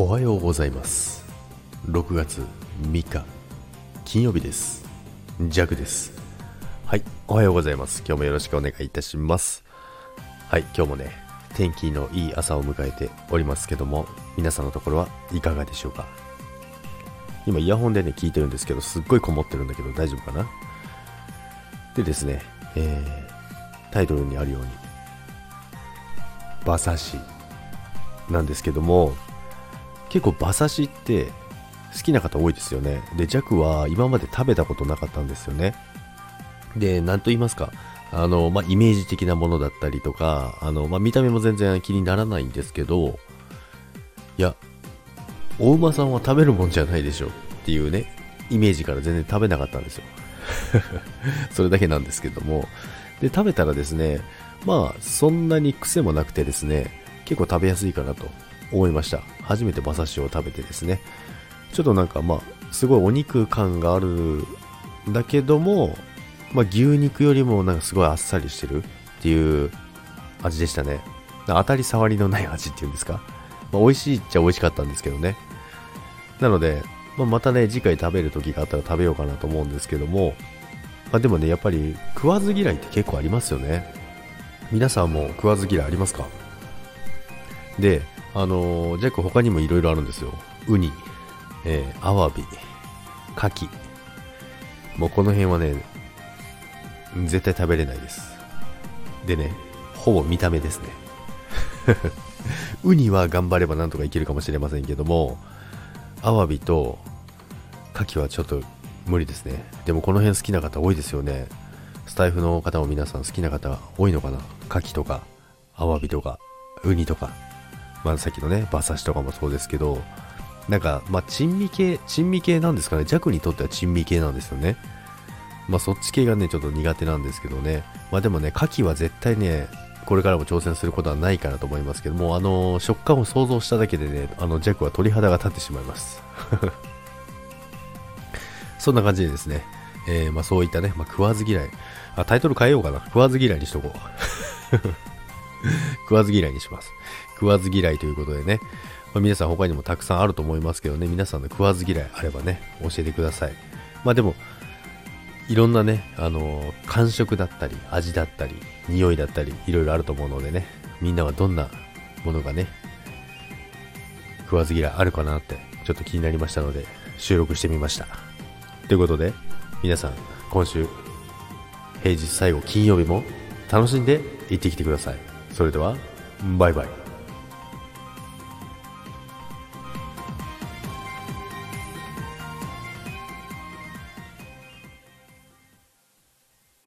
おはようございます。6月3日金曜日です。ジャクです。はいおはようございます。今日もよろしくお願いいたします。はい今日もね天気のいい朝を迎えておりますけども皆さんのところはいかがでしょうか？今イヤホンでね聞いてるんですけどすっごいこもってるんだけど大丈夫かな？でですね、えー、タイトルにあるように馬刺しなんですけども結構馬刺しって好きな方多いですよね。で弱は今まで食べたことなかったんですよね。で何と言いますか。あの、まあ、イメージ的なものだったりとかあの、まあ、見た目も全然気にならないんですけどいやお馬さんは食べるもんじゃないでしょっていうねイメージから全然食べなかったんですよ。それだけなんですけども。で食べたらですねまあそんなに癖もなくてですね結構食べやすいかなと。思いました。初めて馬刺しを食べてですね。ちょっとなんかまあすごいお肉感があるんだけども、まあ、牛肉よりもなんかすごいあっさりしてるっていう味でしたね。当たり障りのない味っていうんですか、まあ、美味しいっちゃ美味しかったんですけどね。なので、まあ、またね次回食べる時があったら食べようかなと思うんですけども、まあ、でもねやっぱり食わず嫌いって結構ありますよね。皆さんも食わず嫌いありますか？であのー、ジャック他にもいろいろあるんですよ。ウニ、えー、アワビ、カキ。もうこの辺はね、絶対食べれないです。でね、ほぼ見た目ですね。ウニは頑張ればなんとかいけるかもしれませんけども、アワビとカキはちょっと無理ですね。でもこの辺好きな方多いですよね。スタイフの方も皆さん好きな方多いのかなカキとか、アワビとか、ウニとか。まあ、さっきのね、馬刺しとかもそうですけど、なんか、まあ、珍味系、珍味系なんですかね、弱にとっては珍味系なんですよね。まあ、そっち系がね、ちょっと苦手なんですけどね。まあ、でもね、牡蠣は絶対ね、これからも挑戦することはないかなと思いますけども、あの、食感を想像しただけでね、あの、弱は鳥肌が立ってしまいます。そんな感じでですね、えー、まあ、そういったね、まあ、食わず嫌いあ、タイトル変えようかな。食わず嫌いにしとこう。食わず嫌いにします。食わず嫌いということでね、まあ、皆さん他にもたくさんあると思いますけどね、皆さんの食わず嫌いあればね、教えてください。まあでも、いろんなね、あのー、感触だったり、味だったり、匂いだったり、いろいろあると思うのでね、みんなはどんなものがね、食わず嫌いあるかなって、ちょっと気になりましたので、収録してみました。ということで、皆さん、今週、平日最後金曜日も楽しんで行ってきてください。それでは、バイバイ。